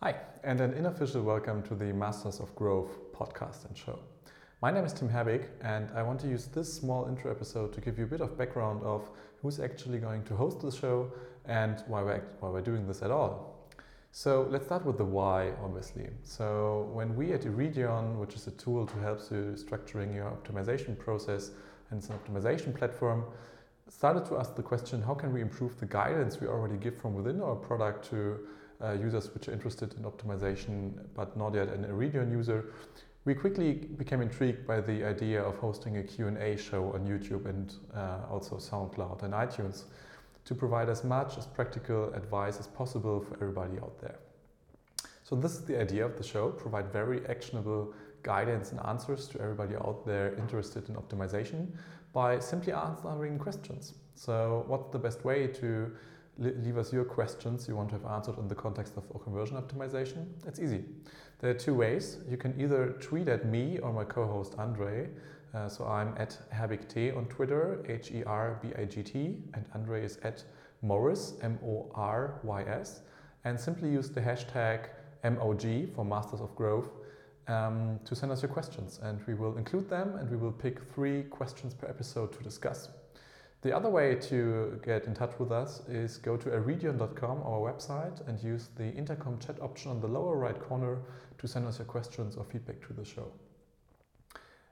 Hi, and an unofficial welcome to the Masters of Growth podcast and show. My name is Tim Herbig, and I want to use this small intro episode to give you a bit of background of who's actually going to host the show and why we're, why we're doing this at all. So let's start with the why, obviously. So when we at Iridion, which is a tool to help you structuring your optimization process, and it's an optimization platform, started to ask the question, how can we improve the guidance we already give from within our product to uh, users which are interested in optimization but not yet an Iridion user, we quickly became intrigued by the idea of hosting a Q&A show on YouTube and uh, also SoundCloud and iTunes to provide as much as practical advice as possible for everybody out there. So this is the idea of the show, provide very actionable guidance and answers to everybody out there interested in optimization by simply answering questions. So what's the best way to leave us your questions you want to have answered in the context of conversion optimization. It's easy. There are two ways. You can either tweet at me or my co-host Andre. Uh, so I'm at herbigt on Twitter, H-E-R-B-I-G-T, and Andre is at Morys, M-O-R-Y-S, and simply use the hashtag MOG for Masters of Growth um, to send us your questions, and we will include them, and we will pick three questions per episode to discuss. The other way to get in touch with us is go to iridion.com, our website, and use the intercom chat option on the lower right corner to send us your questions or feedback to the show.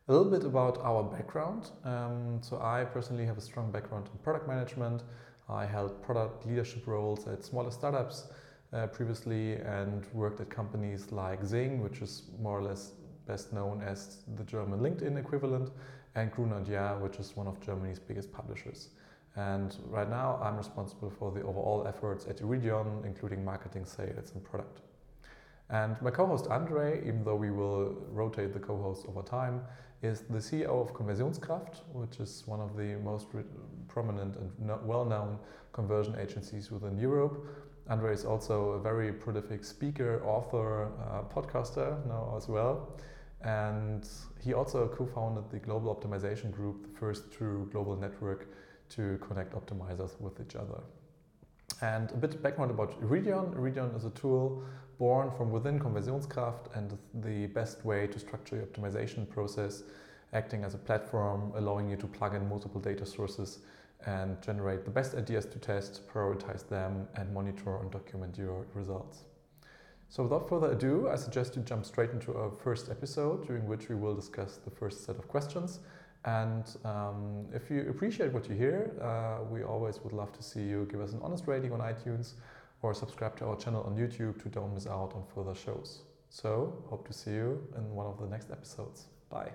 A little bit about our background. Um, so, I personally have a strong background in product management. I held product leadership roles at smaller startups uh, previously and worked at companies like XING, which is more or less best known as the German LinkedIn equivalent, and Gruner Jahr, which is one of Germany's biggest publishers. And right now, I'm responsible for the overall efforts at Iridion, including marketing, sales, and product. And my co-host Andre, even though we will rotate the co-hosts over time, is the CEO of Konversionskraft, which is one of the most prominent and well-known conversion agencies within Europe. Andre is also a very prolific speaker, author, uh, podcaster now as well. And he also co-founded the Global Optimization Group, the first true global network to connect optimizers with each other. And a bit of background about Iridion. Iridion is a tool born from within Konversionskraft and the best way to structure your optimization process, acting as a platform, allowing you to plug in multiple data sources and generate the best ideas to test, prioritize them, and monitor and document your results. So without further ado, I suggest you jump straight into our first episode during which we will discuss the first set of questions. And um, if you appreciate what you hear, uh, we always would love to see you give us an honest rating on iTunes or subscribe to our channel on YouTube to don't miss out on further shows. So, hope to see you in one of the next episodes. Bye.